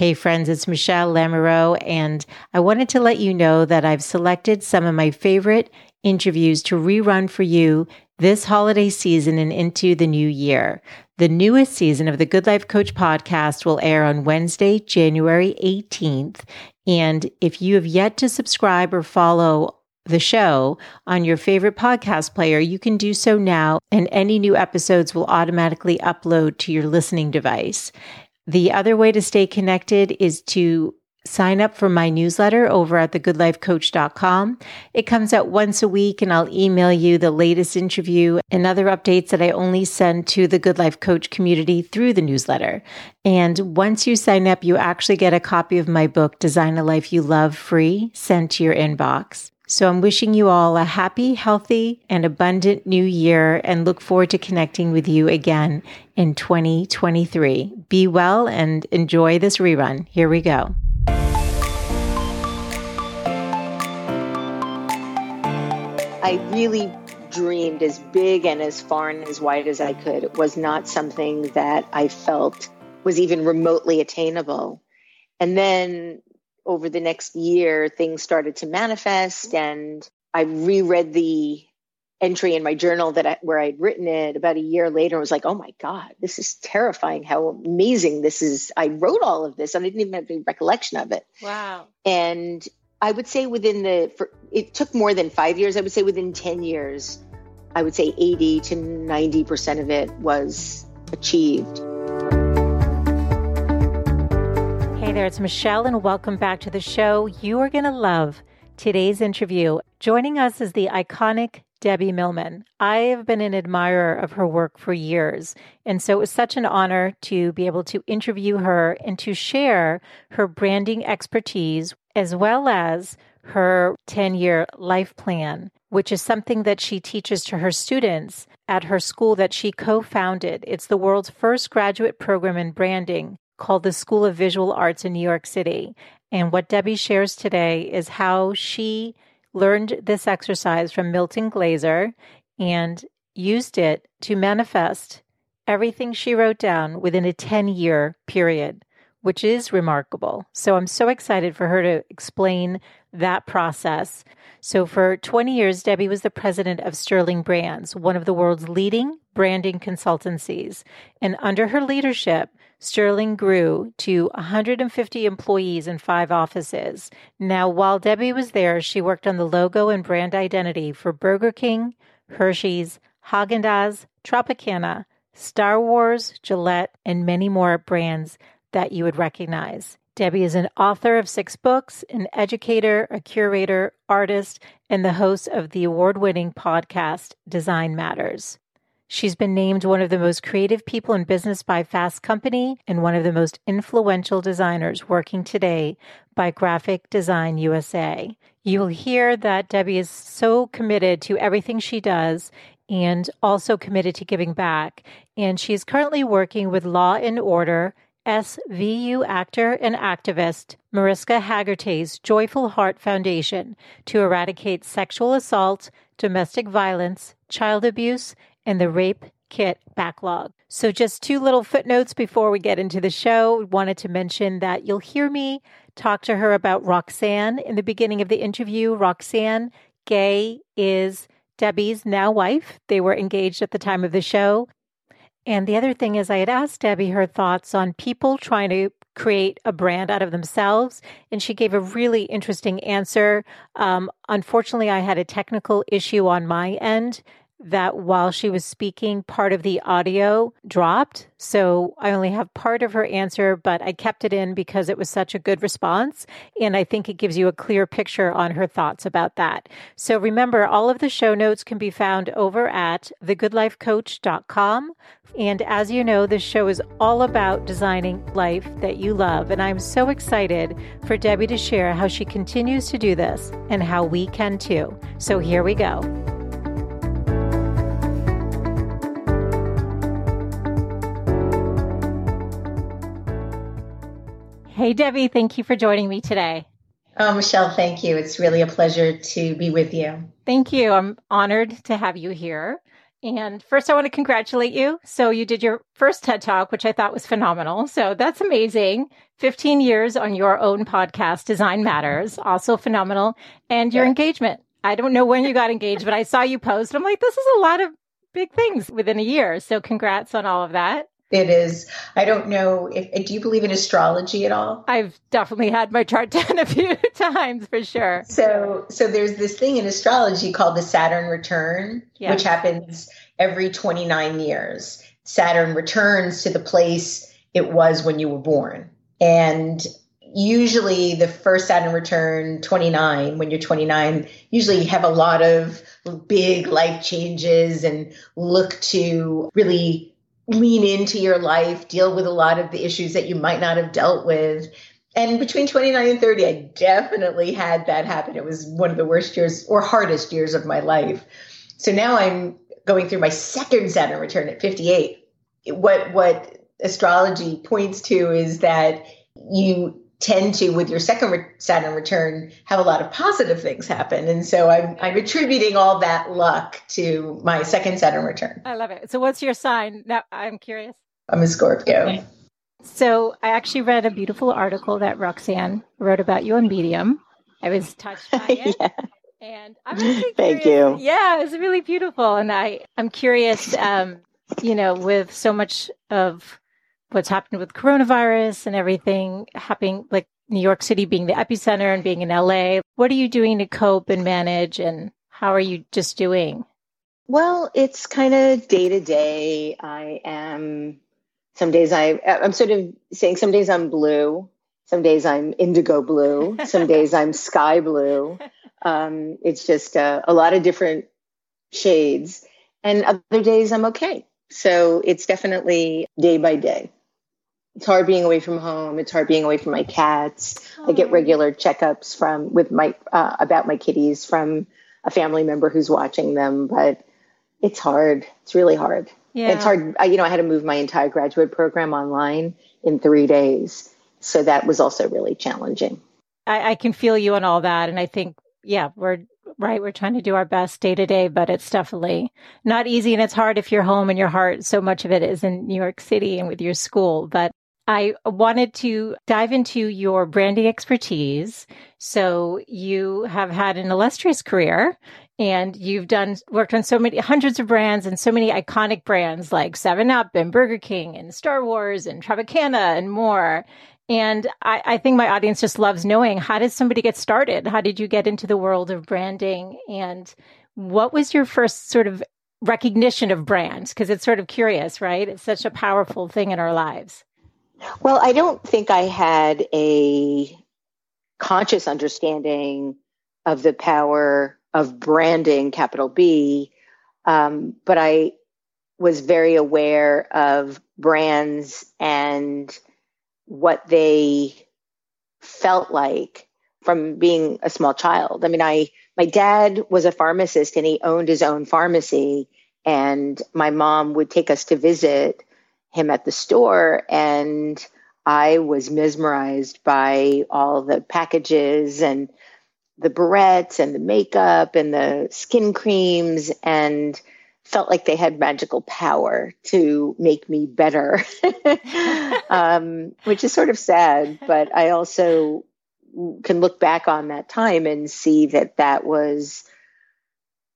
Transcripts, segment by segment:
Hey, friends, it's Michelle Lamoureux, and I wanted to let you know that I've selected some of my favorite interviews to rerun for you this holiday season and into the new year. The newest season of the Good Life Coach podcast will air on Wednesday, January 18th. And if you have yet to subscribe or follow the show on your favorite podcast player, you can do so now, and any new episodes will automatically upload to your listening device. The other way to stay connected is to sign up for my newsletter over at thegoodlifecoach.com. It comes out once a week and I'll email you the latest interview and other updates that I only send to the Good Life Coach community through the newsletter. And once you sign up, you actually get a copy of my book, Design a Life You Love, free sent to your inbox. So I'm wishing you all a happy, healthy, and abundant new year and look forward to connecting with you again in 2023. Be well and enjoy this rerun. Here we go. I really dreamed as big and as far and as wide as I could. It was not something that I felt was even remotely attainable. And then over the next year, things started to manifest, and I reread the entry in my journal that I, where I'd written it about a year later. I was like, "Oh my god, this is terrifying! How amazing this is!" I wrote all of this, and I didn't even have any recollection of it. Wow! And I would say within the, for, it took more than five years. I would say within ten years, I would say eighty to ninety percent of it was achieved. Hey there, it's Michelle, and welcome back to the show. You are going to love today's interview. Joining us is the iconic Debbie Millman. I have been an admirer of her work for years, and so it was such an honor to be able to interview her and to share her branding expertise as well as her 10 year life plan, which is something that she teaches to her students at her school that she co founded. It's the world's first graduate program in branding called the School of Visual Arts in New York City. And what Debbie shares today is how she learned this exercise from Milton Glaser and used it to manifest everything she wrote down within a 10 year period, which is remarkable. So I'm so excited for her to explain that process. So, for 20 years, Debbie was the president of Sterling Brands, one of the world's leading branding consultancies. And under her leadership, Sterling grew to 150 employees in five offices. Now, while Debbie was there, she worked on the logo and brand identity for Burger King, Hershey's, Haagen-Dazs, Tropicana, Star Wars, Gillette, and many more brands that you would recognize. Debbie is an author of six books, an educator, a curator, artist, and the host of the award winning podcast Design Matters. She's been named one of the most creative people in business by Fast Company and one of the most influential designers working today by Graphic Design USA. You'll hear that Debbie is so committed to everything she does and also committed to giving back. And she is currently working with Law and Order SVU actor and activist Mariska Hargitay's Joyful Heart Foundation to eradicate sexual assault, domestic violence, child abuse, and the rape kit backlog. So, just two little footnotes before we get into the show. Wanted to mention that you'll hear me talk to her about Roxane in the beginning of the interview. Roxane Gay is Debbie's now wife. They were engaged at the time of the show. And the other thing is, I had asked Debbie her thoughts on people trying to create a brand out of themselves. And she gave a really interesting answer. Um, unfortunately, I had a technical issue on my end that while she was speaking, part of the audio dropped. So I only have part of her answer, but I kept it in because it was such a good response. And I think it gives you a clear picture on her thoughts about that. So remember, all of the show notes can be found over at thegoodlifecoach.com. And as you know, this show is all about designing life that you love. And I'm so excited for Debbie to share how she continues to do this and how we can too. So here we go. Hey, Debbie, thank you for joining me today. Oh, Michelle, thank you. It's really a pleasure to be with you. Thank you. I'm honored to have you here. And first, I want to congratulate you. So, you did your first TED Talk, which I thought was phenomenal. So, that's amazing. 15 years on your own podcast, Design Matters, also phenomenal. And your yeah. engagement. I don't know when you got engaged, but I saw you post. I'm like, this is a lot of big things within a year. So, congrats on all of that. It is. I don't know if do you believe in astrology at all? I've definitely had my chart done a few times for sure. So so there's this thing in astrology called the Saturn return, yes. which happens every 29 years. Saturn returns to the place it was when you were born. And usually the first Saturn return 29 when you're 29 usually have a lot of big life changes and look to really lean into your life, deal with a lot of the issues that you might not have dealt with. And between 29 and 30, I definitely had that happen. It was one of the worst years or hardest years of my life. So now I'm going through my second Saturn return at 58. What what astrology points to is that you tend to, with your second re- Saturn return, have a lot of positive things happen. And so I'm, I'm attributing all that luck to my second Saturn return. I love it. So, what's your sign? Now, I'm curious. I'm a Scorpio. Okay. So, I actually read a beautiful article that Roxane wrote about you on Medium. I was touched by it. yeah. And I'm really Thank you. Yeah, it's really beautiful. And I, I'm curious, um, you know, with so much of what's happened with coronavirus and everything happening, like New York City being the epicenter and being in LA. What are you doing to cope and manage and how are you just doing? Well, it's kind of day to day. I am some days I I'm sort of saying some days I'm blue, some days I'm indigo blue, some days I'm sky blue. Um, it's just uh, a lot of different shades, and other days I'm okay. So it's definitely day by day it's hard being away from home. It's hard being away from my cats. I get regular checkups from with my uh, about my kitties from a family member who's watching them, but it's hard. It's really hard. Yeah. It's hard. I, you know, I had to move my entire graduate program online in three days, so that was also really challenging. I, I can feel you on all that, and I think, yeah, we're right. We're trying to do our best day to day, but it's definitely not easy, and it's hard if you're home and your heart. So much of it is in New York City and with your school, but I wanted to dive into your branding expertise. So you have had an illustrious career and you've done worked on so many hundreds of brands and so many iconic brands like 7 Up and Burger King and Star Wars and Tropicana and more. And I, I, think my audience just loves knowing how did somebody get started? How did you get into the world of branding? And what was your first sort of recognition of brands? Because it's sort of curious, right? It's such a powerful thing in our lives. Well, I don't think I had a conscious understanding of the power of branding, capital B, um, but I was very aware of brands and what they felt like from being a small child. I mean, I my dad was a pharmacist and he owned his own pharmacy, and my mom would take us to visit him at the store and I was mesmerized by all the packages and the barrettes and the makeup and the skin creams and felt like they had magical power to make me better, um, which is sort of sad. But I also can look back on that time and see that that was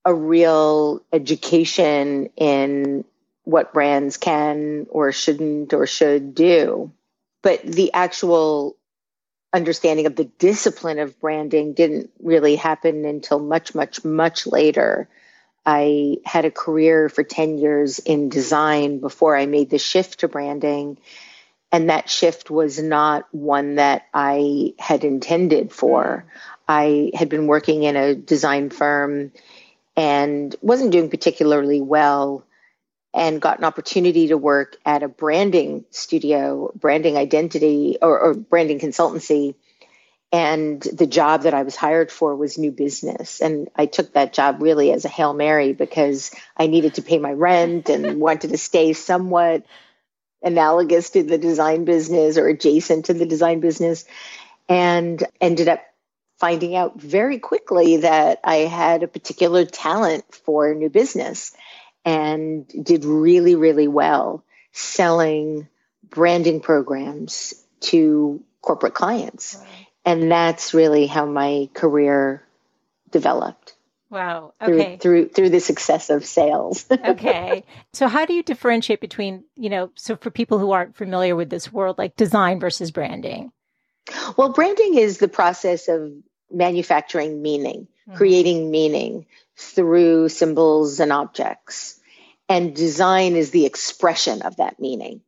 a real education in what brands can or shouldn't or should do. But the actual understanding of the discipline of branding didn't really happen until much, much, much later. I had a career for 10 years in design before I made the shift to branding. And that shift was not one that I had intended for. I had been working in a design firm and wasn't doing particularly well and got an opportunity to work at a branding studio, branding identity or, or, branding consultancy. And the job that I was hired for was new business. And I took that job really as a Hail Mary because I needed to pay my rent and wanted to stay somewhat analogous to the design business or adjacent to the design business. And ended up finding out very quickly that I had a particular talent for new business and did really, really well selling branding programs to corporate clients. And that's really how my career developed. Wow. Okay. Through, through through the success of sales. okay. So how do you differentiate between, you know, so for people who aren't familiar with this world like design versus branding? Well, branding is the process of manufacturing meaning, mm-hmm. creating meaning through symbols and objects. And design is the expression of that meaning.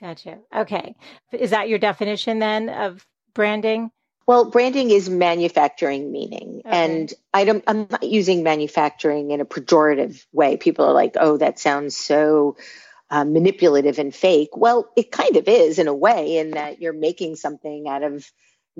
Gotcha. Okay. Is that your definition then of branding? Well, branding is manufacturing meaning. Okay. And I don't, I'm not using manufacturing in a pejorative way. People are like, oh, that sounds so uh, manipulative and fake. Well, it kind of is in a way, in that you're making something out of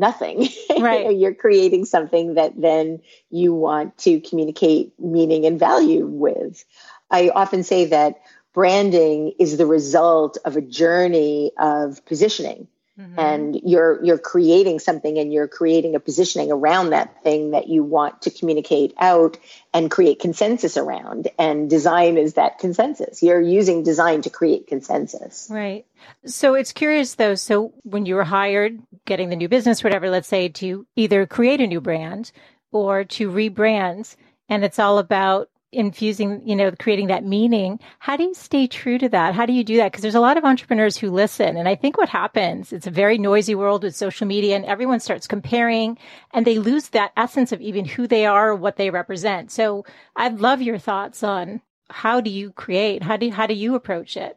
nothing. Right. you're creating something that then you want to communicate meaning and value with. I often say that branding is the result of a journey of positioning. Mm-hmm. And you're you're creating something and you're creating a positioning around that thing that you want to communicate out and create consensus around. And design is that consensus. You're using design to create consensus. Right. So it's curious though. So when you were hired, getting the new business, whatever, let's say to either create a new brand or to rebrand, and it's all about infusing, you know, creating that meaning. How do you stay true to that? How do you do that? Because there's a lot of entrepreneurs who listen. And I think what happens, it's a very noisy world with social media and everyone starts comparing and they lose that essence of even who they are, what they represent. So I'd love your thoughts on how do you create? How do, how do you approach it?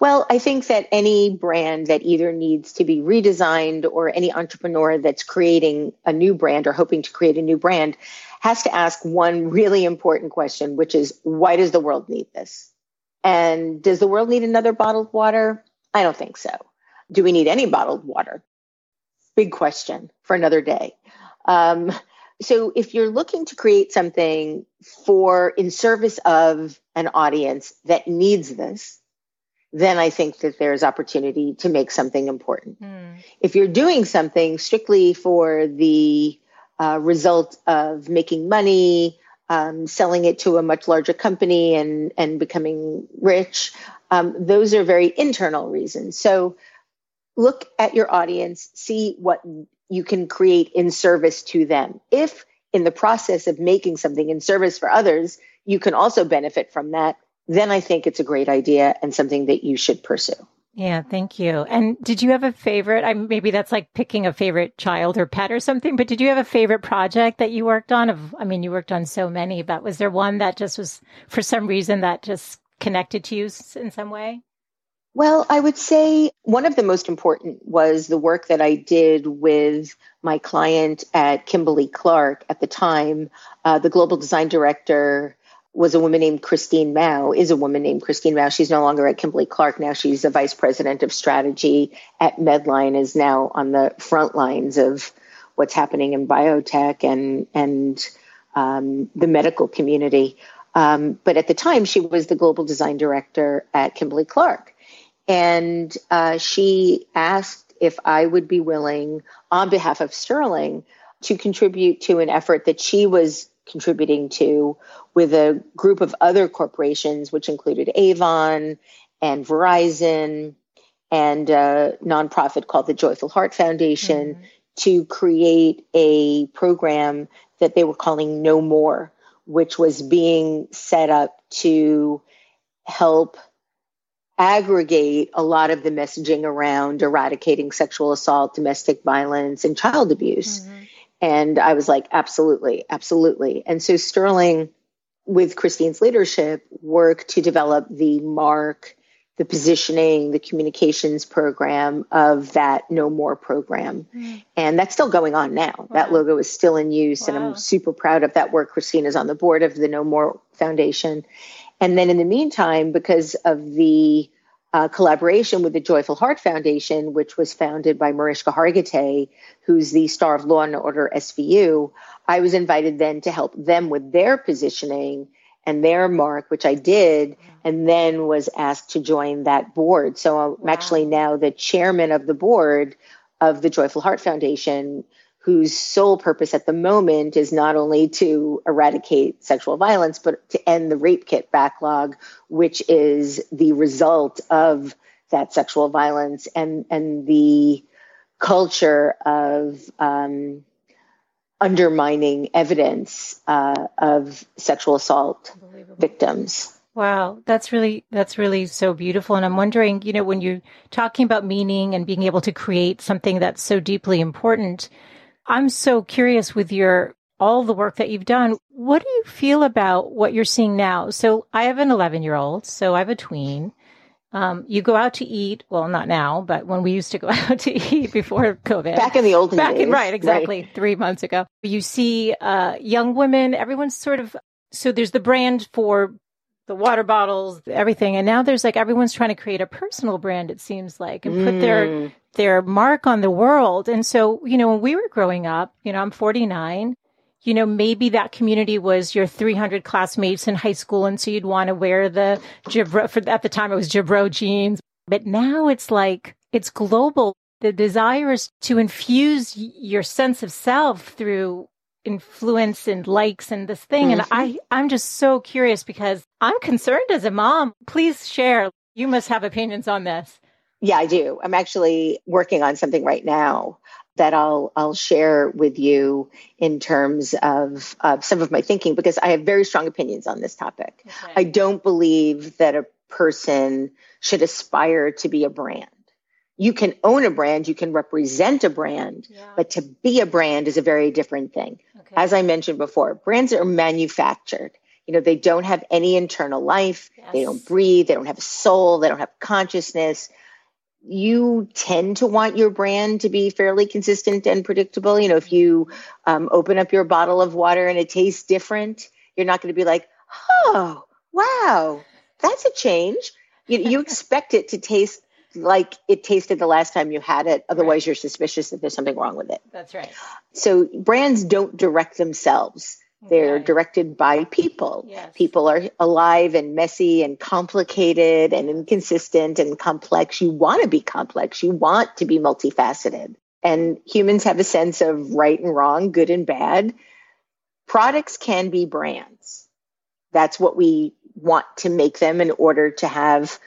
Well, I think that any brand that either needs to be redesigned or any entrepreneur that's creating a new brand or hoping to create a new brand has to ask one really important question, which is why does the world need this? And does the world need another bottled water? I don't think so. Do we need any bottled water? Big question for another day. Um, so if you're looking to create something for in service of an audience that needs this, then I think that there's opportunity to make something important. Mm. If you're doing something strictly for the uh, result of making money, um, selling it to a much larger company, and and becoming rich. Um, those are very internal reasons. So look at your audience, see what you can create in service to them. If in the process of making something in service for others, you can also benefit from that, then I think it's a great idea and something that you should pursue. Yeah, thank you. And did you have a favorite? I maybe that's like picking a favorite child or pet or something, but did you have a favorite project that you worked on? Of I mean, you worked on so many, but was there one that just was for some reason that just connected to you in some way? Well, I would say one of the most important was the work that I did with my client at Kimberly Clark at the time, uh, the global design director was a woman named Christine Mau, is a woman named Christine Mau. She's no longer at Kimberly Clark. Now she's a vice president of strategy at Medline, is now on the front lines of what's happening in biotech and, and um, the medical community. Um, but at the time, she was the global design director at Kimberly Clark. And uh, she asked if I would be willing, on behalf of Sterling, to contribute to an effort that she was contributing to with a group of other corporations, which included Avon and Verizon and a nonprofit called the Joyful Heart Foundation, mm-hmm. to create a program that they were calling No More, which was being set up to help aggregate a lot of the messaging around eradicating sexual assault, domestic violence, and child abuse. Mm-hmm. And I was like, absolutely, absolutely. And so Sterling, with Christine's leadership, work to develop the mark, the positioning, the communications program of that No More program. Mm. And that's still going on now. Wow. That logo is still in use. Wow. And I'm super proud of that work. Christine is on the board of the No More Foundation. And then in the meantime, because of the uh, collaboration with the Joyful Heart Foundation, which was founded by Mariska Hargitay, who's the star of Law and Order SVU. I was invited then to help them with their positioning and their mark, which I did, and then was asked to join that board. So I'm wow. actually now the chairman of the board of the Joyful Heart Foundation, whose sole purpose at the moment is not only to eradicate sexual violence, but to end the rape kit backlog, which is the result of that sexual violence and, and the culture of um, undermining evidence uh, of sexual assault victims. Wow, that's really that's really so beautiful. And I'm wondering, you know, when you're talking about meaning and being able to create something that's so deeply important, I'm so curious with your all the work that you've done. What do you feel about what you're seeing now? So I have an 11 year old, so I have a tween. Um, you go out to eat. Well, not now, but when we used to go out to eat before COVID, back in the old back days, in, right, exactly, right. three months ago, you see uh, young women. Everyone's sort of so there's the brand for the water bottles, everything, and now there's like everyone's trying to create a personal brand. It seems like and put mm. their their mark on the world. And so, you know, when we were growing up, you know, I'm 49 you know, maybe that community was your 300 classmates in high school. And so you'd want to wear the Girbaud, for, at the time it was Girbaud jeans. But now it's like, it's global. The desire is to infuse your sense of self through influence and likes and this thing. Mm-hmm. And I, I'm just so curious because I'm concerned as a mom. Please share. You must have opinions on this. Yeah, I do. I'm actually working on something right now that I'll I'll share with you in terms of, some of my thinking because I have very strong opinions on this topic. Okay. I don't believe that a person should aspire to be a brand. You can own a brand, you can represent a brand, yeah. but to be a brand is a very different thing. Okay. As I mentioned before, brands are manufactured. You know, they don't have any internal life, yes. they don't breathe, they don't have a soul, they don't have consciousness you tend to want your brand to be fairly consistent and predictable. You know, if you um, open up your bottle of water and it tastes different, you're not going to be like, oh, wow, that's a change. You, you expect it to taste like it tasted the last time you had it. Otherwise, right. you're suspicious that there's something wrong with it. That's right. So brands don't direct themselves. They're directed by people. Yes. People are alive and messy and complicated and inconsistent and complex. You want to be complex. You want to be multifaceted. And humans have a sense of right and wrong, good and bad. Products can be brands. That's what we want to make them in order to have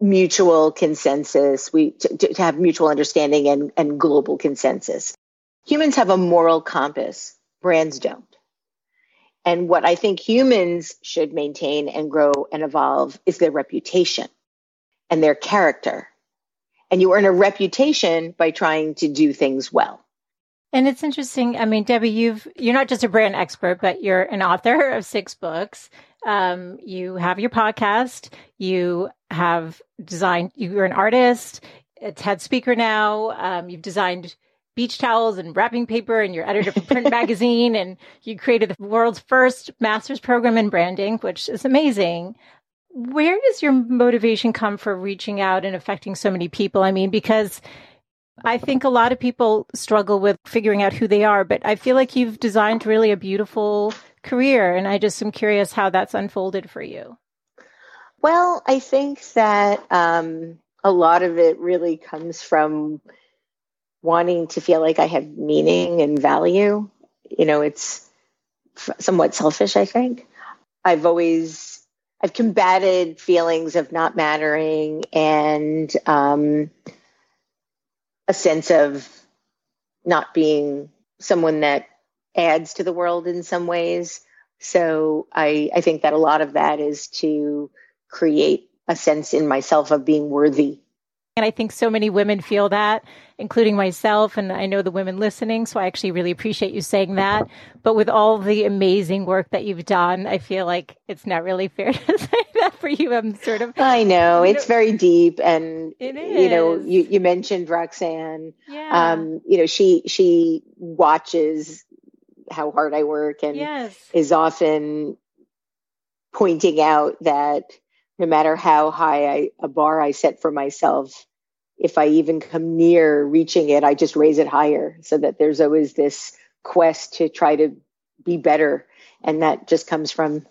mutual consensus, we to, to have mutual understanding and, and global consensus. Humans have a moral compass. Brands don't. And what I think humans should maintain and grow and evolve is their reputation and their character. And you earn a reputation by trying to do things well. And it's interesting. I mean, Debbie, you've you're not just a brand expert, but you're an author of six books. Um, you have your podcast. You have designed. You're an artist, a TED speaker now. Um, you've designed beach towels and wrapping paper and you're editor for print magazine and you created the world's first master's program in branding which is amazing where does your motivation come for reaching out and affecting so many people i mean because i think a lot of people struggle with figuring out who they are but i feel like you've designed really a beautiful career and i just am curious how that's unfolded for you well i think that um, a lot of it really comes from wanting to feel like I have meaning and value. You know, it's somewhat selfish, I think. I've always I've combated feelings of not mattering and um, a sense of not being someone that adds to the world in some ways. So I, I think that a lot of that is to create a sense in myself of being worthy and I think so many women feel that, including myself. And I know the women listening. So I actually really appreciate you saying that. But with all the amazing work that you've done, I feel like it's not really fair to say that for you. I'm sort of. I know. It's know, very deep. And, you know, you, you mentioned Roxane. Yeah. Um, you know, she, she watches how hard I work and yes. is often pointing out that no matter how high I, a bar I set for myself, if I even come near reaching it, I just raise it higher so that there's always this quest to try to be better. And that just comes from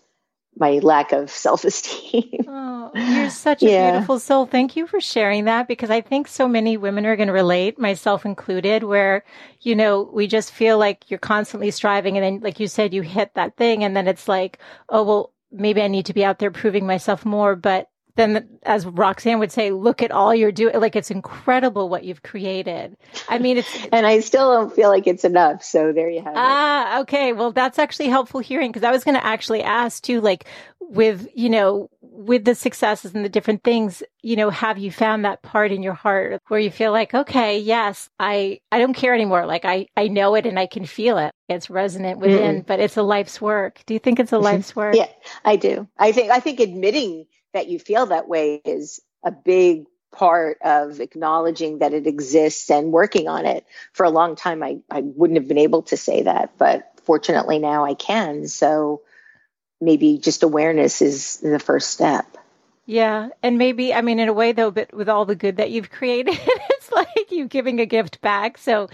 my lack of self-esteem. Oh, you're such a yeah. beautiful soul. Thank you for sharing that because I think so many women are going to relate, myself included, where, you know, we just feel like you're constantly striving and then like you said you hit that thing and then it's like, oh well, maybe I need to be out there proving myself more, but then as Roxane would say, look at all you're doing. Like it's incredible what you've created. I mean, it's, and I still don't feel like it's enough. So there you have it. Ah, okay. Well, that's actually helpful hearing because I was going to actually ask too, like with, you know, with the successes and the different things, you know, have you found that part in your heart where you feel like, okay, yes, I, I don't care anymore. Like I, I know it and I can feel it. It's resonant within, mm but it's a life's work. Do you think it's a life's work? yeah, I do. I think, I think admitting that you feel that way is a big part of acknowledging that it exists and working on it. For a long time, I, I wouldn't have been able to say that, but fortunately now I can. So maybe just awareness is the first step. Yeah. And maybe, I mean, in a way, though, but with all the good that you've created, it's like you giving a gift back. So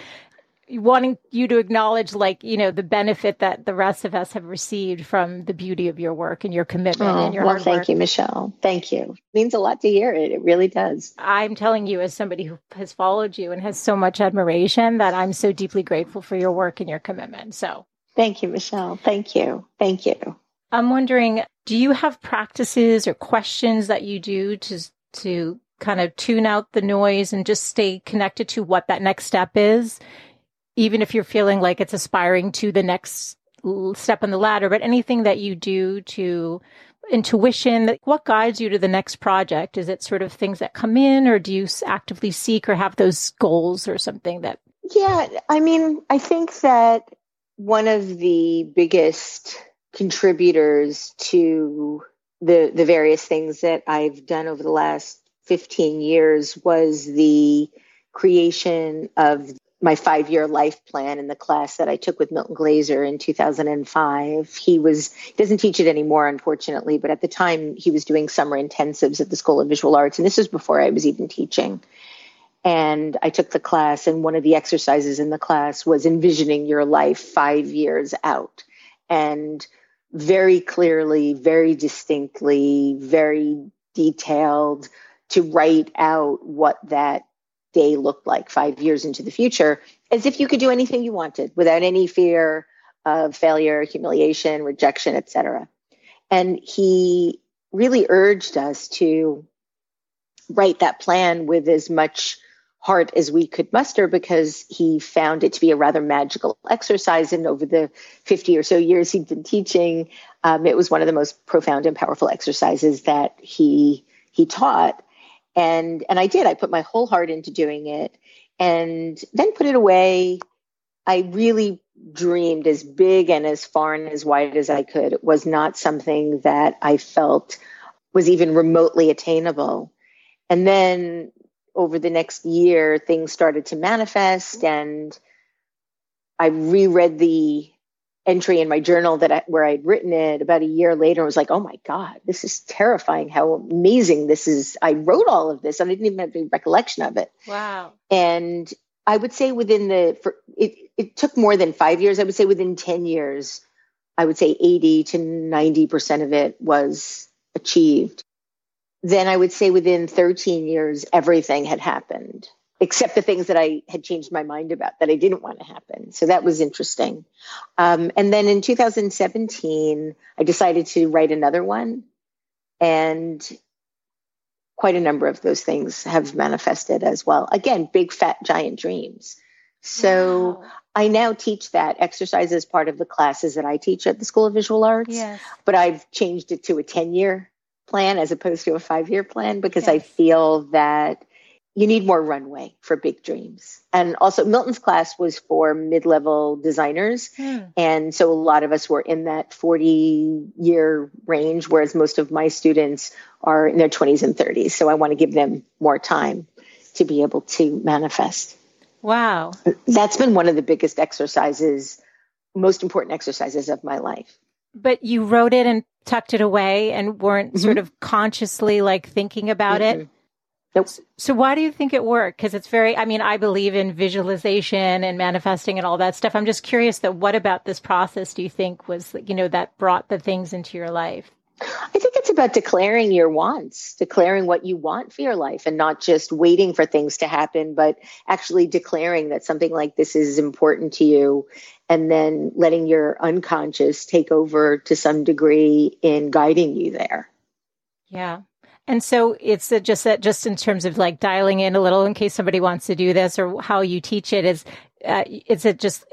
wanting you to acknowledge like you know the benefit that the rest of us have received from the beauty of your work and your commitment oh, and your well hard thank work. you michelle. Thank you. It means a lot to hear it. It really does. I'm telling you as somebody who has followed you and has so much admiration that i'm so deeply grateful for your work and your commitment. So thank you michelle. Thank you. Thank you. I'm wondering do you have practices or questions that you do to to kind of tune out the noise and just stay connected to what that next step is even if you're feeling like it's aspiring to the next step on the ladder, but anything that you do to intuition, what guides you to the next project? Is it sort of things that come in or do you actively seek or have those goals or something that? Yeah, I mean, I think that one of the biggest contributors to the the various things that I've done over the last 15 years was the creation of my five year life plan in the class that I took with Milton Glaser in 2005. He was, he doesn't teach it anymore, unfortunately, but at the time he was doing summer intensives at the School of Visual Arts. And this was before I was even teaching. And I took the class, and one of the exercises in the class was envisioning your life five years out. And very clearly, very distinctly, very detailed to write out what that day looked like five years into the future, as if you could do anything you wanted without any fear of failure, humiliation, rejection, etc. And he really urged us to write that plan with as much heart as we could muster because he found it to be a rather magical exercise. And over the 50 or so years he'd been teaching, um, it was one of the most profound and powerful exercises that he he taught and and I did. I put my whole heart into doing it, and then put it away. I really dreamed as big and as far and as wide as I could. It was not something that I felt was even remotely attainable. And then over the next year, things started to manifest, and I reread the entry in my journal that I, where I'd written it about a year later. I was like, oh my God, this is terrifying. How amazing this is. I wrote all of this and I didn't even have any recollection of it. Wow. And I would say within the, for, it, it took more than five years. I would say within 10 years, I would say 80 to 90% of it was achieved. Then I would say within 13 years, everything had happened except the things that I had changed my mind about that I didn't want to happen. So that was interesting. Um, and then in 2017, I decided to write another one. And quite a number of those things have manifested as well. Again, big, fat, giant dreams. So wow. I now teach that exercise as part of the classes that I teach at the School of Visual Arts. Yes. But I've changed it to a 10 year plan as opposed to a five year plan because yes. I feel that you need more runway for big dreams. And also, Milton's class was for mid level designers. Hmm. And so a lot of us were in that 40 year range, whereas most of my students are in their 20s and 30s. So I want to give them more time to be able to manifest. Wow. That's been one of the biggest exercises, most important exercises of my life. But you wrote it and tucked it away and weren't mm-hmm. sort of consciously like thinking about mm-hmm. it Nope. So why do you think it worked? Because it's very, I mean, I believe in visualization and manifesting and all that stuff. I'm just curious that what about this process do you think was, you know, that brought the things into your life? I think it's about declaring your wants, declaring what you want for your life, and not just waiting for things to happen, but actually declaring that something like this is important to you, and then letting your unconscious take over to some degree in guiding you there. Yeah. And so it's just that, just in terms of like dialing in a little in case somebody wants to do this or how you teach it is, uh, is it just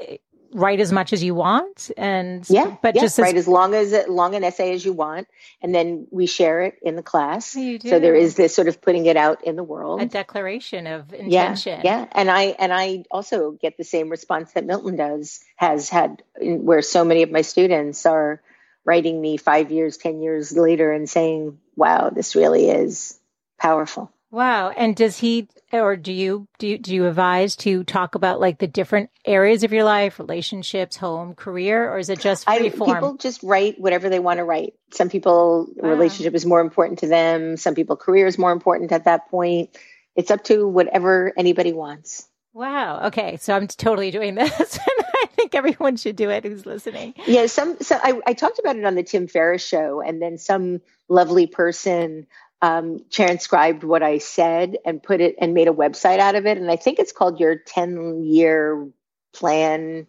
write as much as you want? And yeah but yeah, just as, write as long as long an essay as you want and then we share it in the class. Do. so there is this sort of putting it out in the world. A declaration of intention. yeah, yeah and i and i also get the same response that milton does has had where so many of my students are writing me five years ten years later and saying wow this really is powerful Wow. And does he or do you do you, do you advise to talk about like the different areas of your life, relationships, home, career, or is it just free I, form? People just write whatever they want to write. Some people wow. relationship is more important to them. Some people career is more important at that point. It's up to whatever anybody wants. Wow. Okay. So I'm totally doing this. think everyone should do it who's listening. Yeah. Some, so I, I talked about it on the Tim Ferriss show, and then some lovely person um, transcribed what I said and put it and made a website out of it. And I think it's called your 10 year plan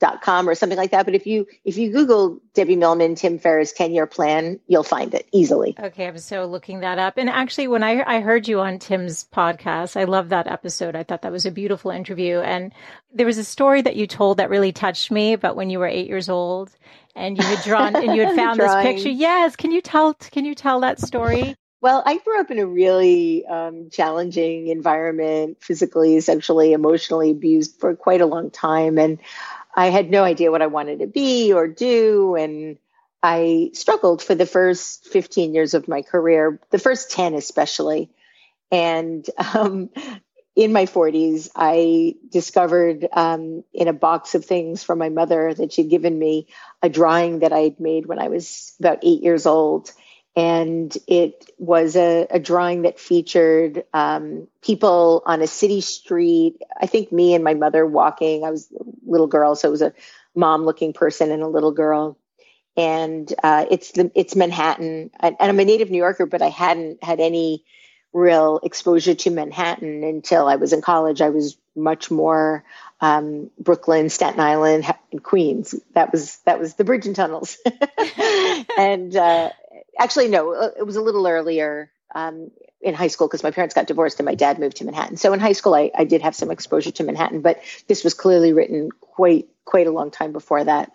dot com or something like that. But if you if you Google Debbie Millman, Tim Ferriss 10 year plan, you'll find it easily. Okay, I'm so looking that up. And actually when I I heard you on Tim's podcast, I love that episode. I thought that was a beautiful interview. And there was a story that you told that really touched me about when you were eight years old and you had drawn and you had found this picture. Yes. Can you tell can you tell that story? Well, I grew up in a really um, challenging environment, physically, sexually, emotionally abused for quite a long time. And I had no idea what I wanted to be or do. And I struggled for the first 15 years of my career, the first 10 especially. And um, in my 40s, I discovered um, in a box of things from my mother that she'd given me a drawing that I had made when I was about eight years old and it was a, a drawing that featured um, people on a city street. I think me and my mother walking. I was little girl, so it was a mom-looking person and a little girl. And uh, it's the it's Manhattan, and I'm a native New Yorker, but I hadn't had any real exposure to Manhattan until I was in college. I was much more um, Brooklyn, Staten Island, and Queens. That was that was the bridge and tunnels, and uh, actually, no, it was a little earlier um, in high school because my parents got divorced and my dad moved to Manhattan. So in high school, I, I did have some exposure to Manhattan, but this was clearly written quite quite a long time before that.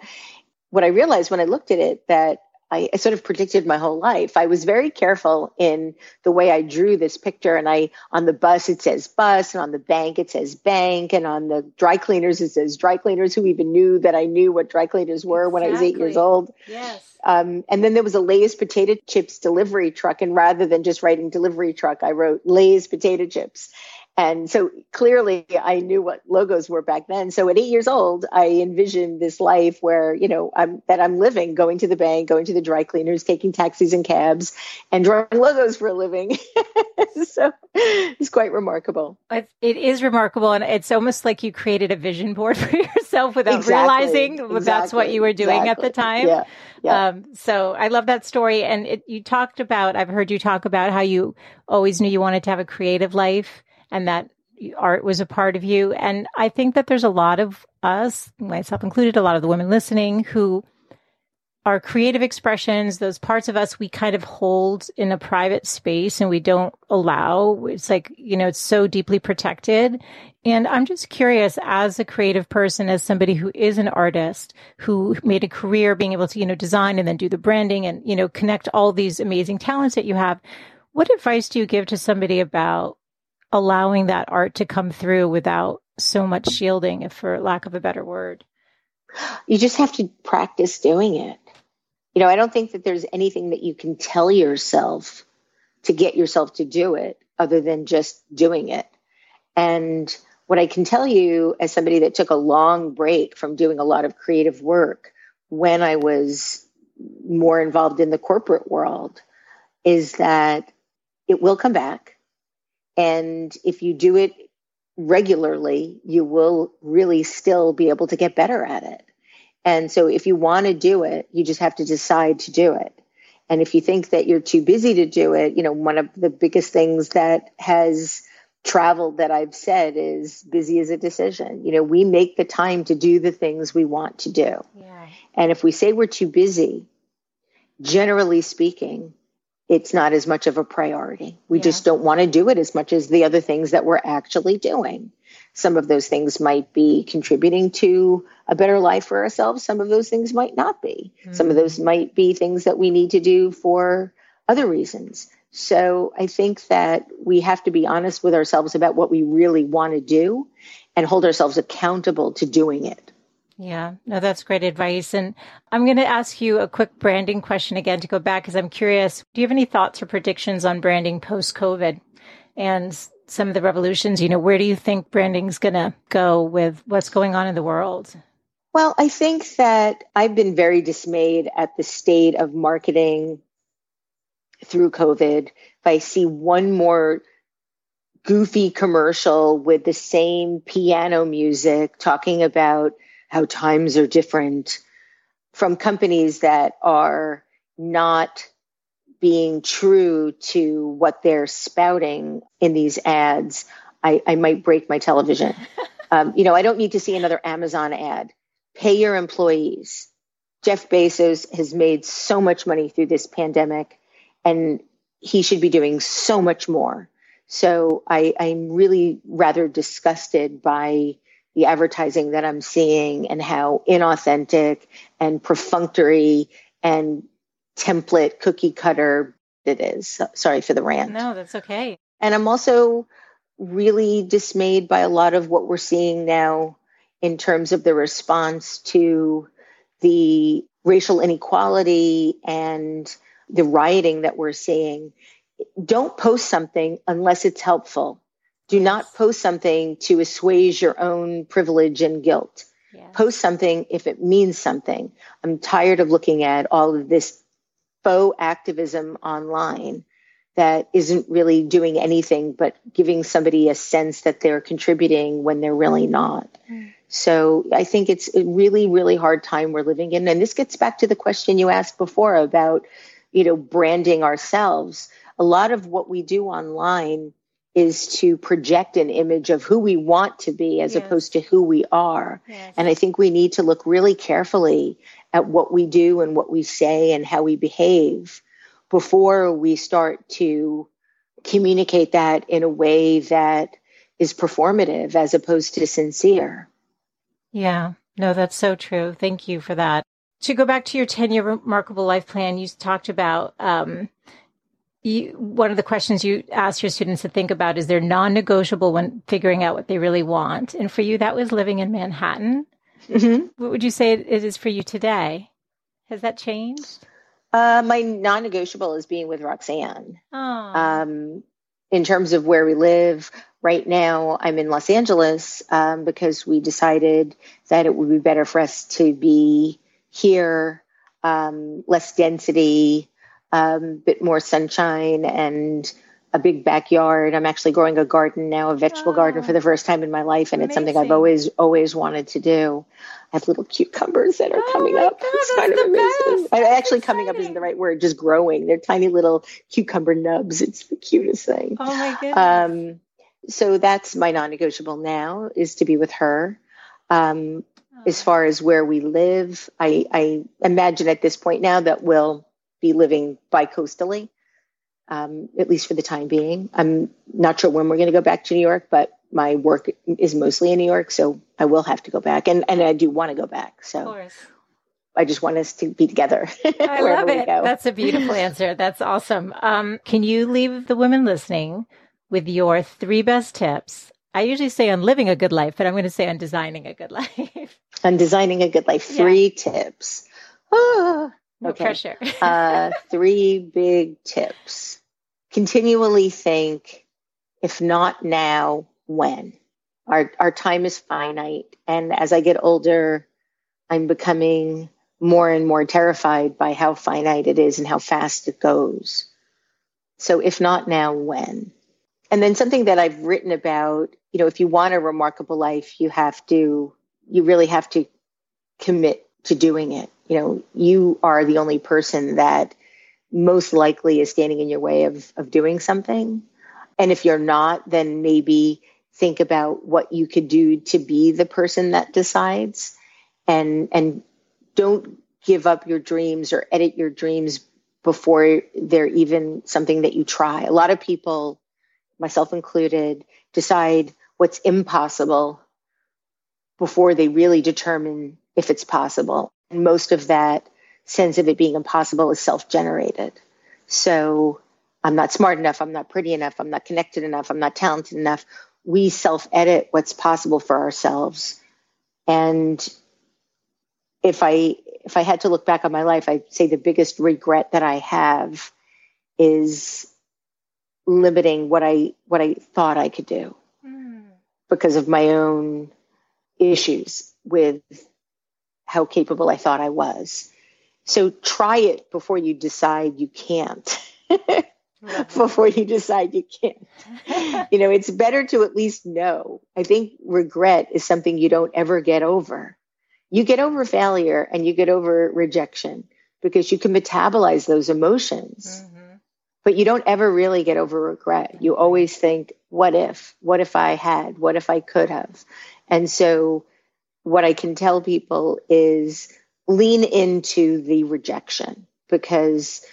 What I realized when I looked at it that I, I, sort of predicted my whole life. I was very careful in the way I drew this picture. And I, on the bus, it says bus, and on the bank, it says bank, and on the dry cleaners, it says dry cleaners. Who even knew that I knew what dry cleaners were exactly. when I was eight years old? Yes. Um, and then there was a Lay's potato chips delivery truck. And rather than just writing delivery truck, I wrote Lay's potato chips. And so clearly I knew what logos were back then. So at eight years old, I envisioned this life where, you know, I'm, that I'm living, going to the bank, going to the dry cleaners, taking taxis and cabs and drawing logos for a living. so it's quite remarkable. It is remarkable. And it's almost like you created a vision board for yourself without exactly. realizing exactly. that's what you were doing exactly. at the time. Yeah. Yeah. Um, so I love that story. And it, you talked about, I've heard you talk about how you always knew you wanted to have a creative life and that art was a part of you. And I think that there's a lot of us, myself included, a lot of the women listening who are creative expressions, those parts of us we kind of hold in a private space and we don't allow. It's like, you know, it's so deeply protected. And I'm just curious as a creative person, as somebody who is an artist who made a career being able to, you know, design and then do the branding and, you know, connect all these amazing talents that you have. What advice do you give to somebody about allowing that art to come through without so much shielding, if for lack of a better word. You just have to practice doing it. You know, I don't think that there's anything that you can tell yourself to get yourself to do it other than just doing it. And what I can tell you as somebody that took a long break from doing a lot of creative work when I was more involved in the corporate world is that it will come back and if you do it regularly, you will really still be able to get better at it. And so if you want to do it, you just have to decide to do it. And if you think that you're too busy to do it, you know, one of the biggest things that has traveled that I've said is busy is a decision. You know, we make the time to do the things we want to do. Yeah. And if we say we're too busy, generally speaking, it's not as much of a priority. We yeah. just don't want to do it as much as the other things that we're actually doing. Some of those things might be contributing to a better life for ourselves. Some of those things might not be. Mm-hmm. Some of mm. those might be things that we need to do for other reasons. So I think that we have to be honest with ourselves about what we really want to do and hold ourselves accountable to doing it. Yeah, no, that's great advice. And I'm going to ask you a quick branding question again to go back because I'm curious. Do you have any thoughts or predictions on branding post COVID and some of the revolutions? You know, where do you think branding's going to go with what's going on in the world? Well, I think that I've been very dismayed at the state of marketing through COVID, if I see one more goofy commercial with the same piano music talking about how times are different from companies that are not being true to what they're spouting in these ads, I, I might break my television. um, you know, I don't need to see another Amazon ad. Pay your employees. Jeff Bezos has made so much money through this pandemic and he should be doing so much more. So I, I'm really rather disgusted by the advertising that I'm seeing and how inauthentic and perfunctory and template cookie cutter it is. Sorry for the rant. No, that's okay. And I'm also really dismayed by a lot of what we're seeing now in terms of the response to the racial inequality and the rioting that we're seeing, don't post something unless it's helpful. Do not post something to assuage your own privilege and guilt. Yes. Post something if it means something. I'm tired of looking at all of this faux activism online that isn't really doing anything but giving somebody a sense that they're contributing when they're really not. Mm. So I think it's a really, really hard time we're living in. And this gets back to the question you asked before about you know, branding ourselves. A lot of what we do online is to project an image of who we want to be as yes. opposed to who we are. Yes. And I think we need to look really carefully at what we do and what we say and how we behave before we start to communicate that in a way that is performative as opposed to sincere. Yeah, no, that's so true. Thank you for that to go back to your 10 year remarkable life plan, you talked about um, you, one of the questions you ask your students to think about is they're non negotiable when figuring out what they really want. And for you, that was living in Manhattan. Mm-hmm. What would you say it is for you today? Has that changed? Uh, my non negotiable is being with Roxane. Oh. Um, in terms of where we live, right now I'm in Los Angeles um, because we decided that it would be better for us to be here, um, less density, a um, bit more sunshine, and a big backyard. I'm actually growing a garden now, a vegetable oh, garden for the first time in my life, and amazing. it's something I've always always wanted to do. I have little cucumbers that are oh coming up. God, it's kind of amazing. That's actually, exciting. coming up isn't the right word, just growing. They're tiny little cucumber nubs. It's the cutest thing. Oh my goodness. Um, so that's my non-negotiable now is to be with her. Um, as far as where we live. I, I imagine at this point now that we'll be living bi-coastally, um, at least for the time being. I'm not sure when we're going to go back to New York, but my work is mostly in New York, so I will have to go back, and and I do want to go back. So. I just want us to be together. I love it. That's a beautiful answer. That's awesome. Um, can you leave the women listening with your three best tips I usually say on living a good life, but I'm going to say on designing a good life. on designing a good life. Three yeah. tips. Ah, no okay. pressure. uh, three big tips. Continually think, if not now, when? Our, our time is finite. And as I get older, I'm becoming more and more terrified by how finite it is and how fast it goes. So if not now, when? And then something that I've written about you know, if you want a remarkable life, you have to, you really have to commit to doing it. You know, you are the only person that most likely is standing in your way of, of doing something. And if you're not, then maybe think about what you could do to be the person that decides and and don't give up your dreams or edit your dreams before they're even something that you try. A lot of people, myself included, decide what's impossible before they really determine if it's possible. And most of that sense of it being impossible is self generated. So I'm not smart enough, I'm not pretty enough, I'm not connected enough, I'm not talented enough. We self edit what's possible for ourselves. And if I if I had to look back on my life, I'd say the biggest regret that I have is limiting what I what I thought I could do mm. because of my own issues with how capable I thought I was. So try it before you decide you can't. before you decide you can't. you know, it's better to at least know. I think regret is something you don't ever get over. You get over failure and you get over rejection because you can metabolize those emotions. Mm-hmm. But you don't ever really get over regret. You always think, what if? What if I had? What if I could have? And so, what I can tell people is lean into the rejection because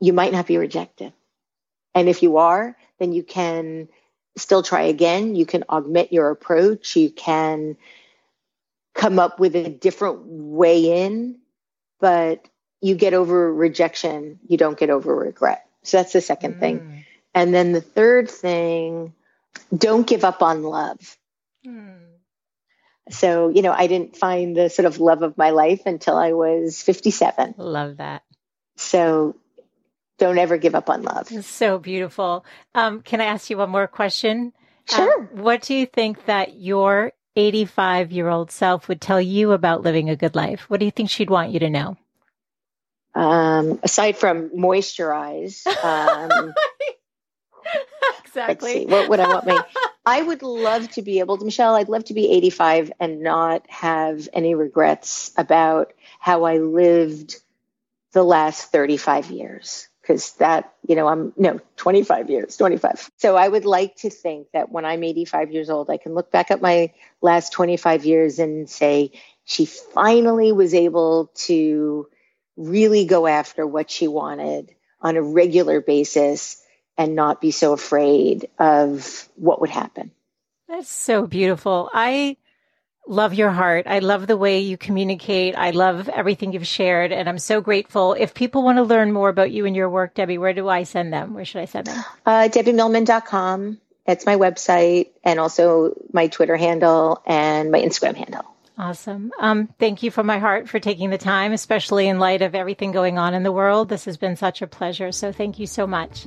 you might not be rejected. And if you are, then you can still try again. You can augment your approach. You can come up with a different way in, but you get over rejection. You don't get over regret. So that's the second mm. thing. And then the third thing, don't give up on love. Mm. So, you know, I didn't find the sort of love of my life until I was 57. Love that. So, don't ever give up on love. So beautiful. Um, can I ask you one more question? Sure. Um, what do you think that your 85 year old self would tell you about living a good life? What do you think she'd want you to know? Um, aside from moisturize, um, exactly. What would I want me? I would love to be able to, Michelle, I'd love to be 85 and not have any regrets about how I lived the last 35 years because that, you know, I'm no 25 years, 25. So I would like to think that when I'm 85 years old, I can look back at my last 25 years and say, she finally was able to really go after what she wanted on a regular basis and not be so afraid of what would happen. That's so beautiful. I love your heart. I love the way you communicate. I love everything you've shared. And I'm so grateful. If people want to learn more about you and your work, Debbie, where do I send them? Where should I send them? Uh, DebbieMillman.com. It's my website and also my Twitter handle and my Instagram handle. Awesome. Um, thank you from my heart for taking the time, especially in light of everything going on in the world. This has been such a pleasure. So thank you so much.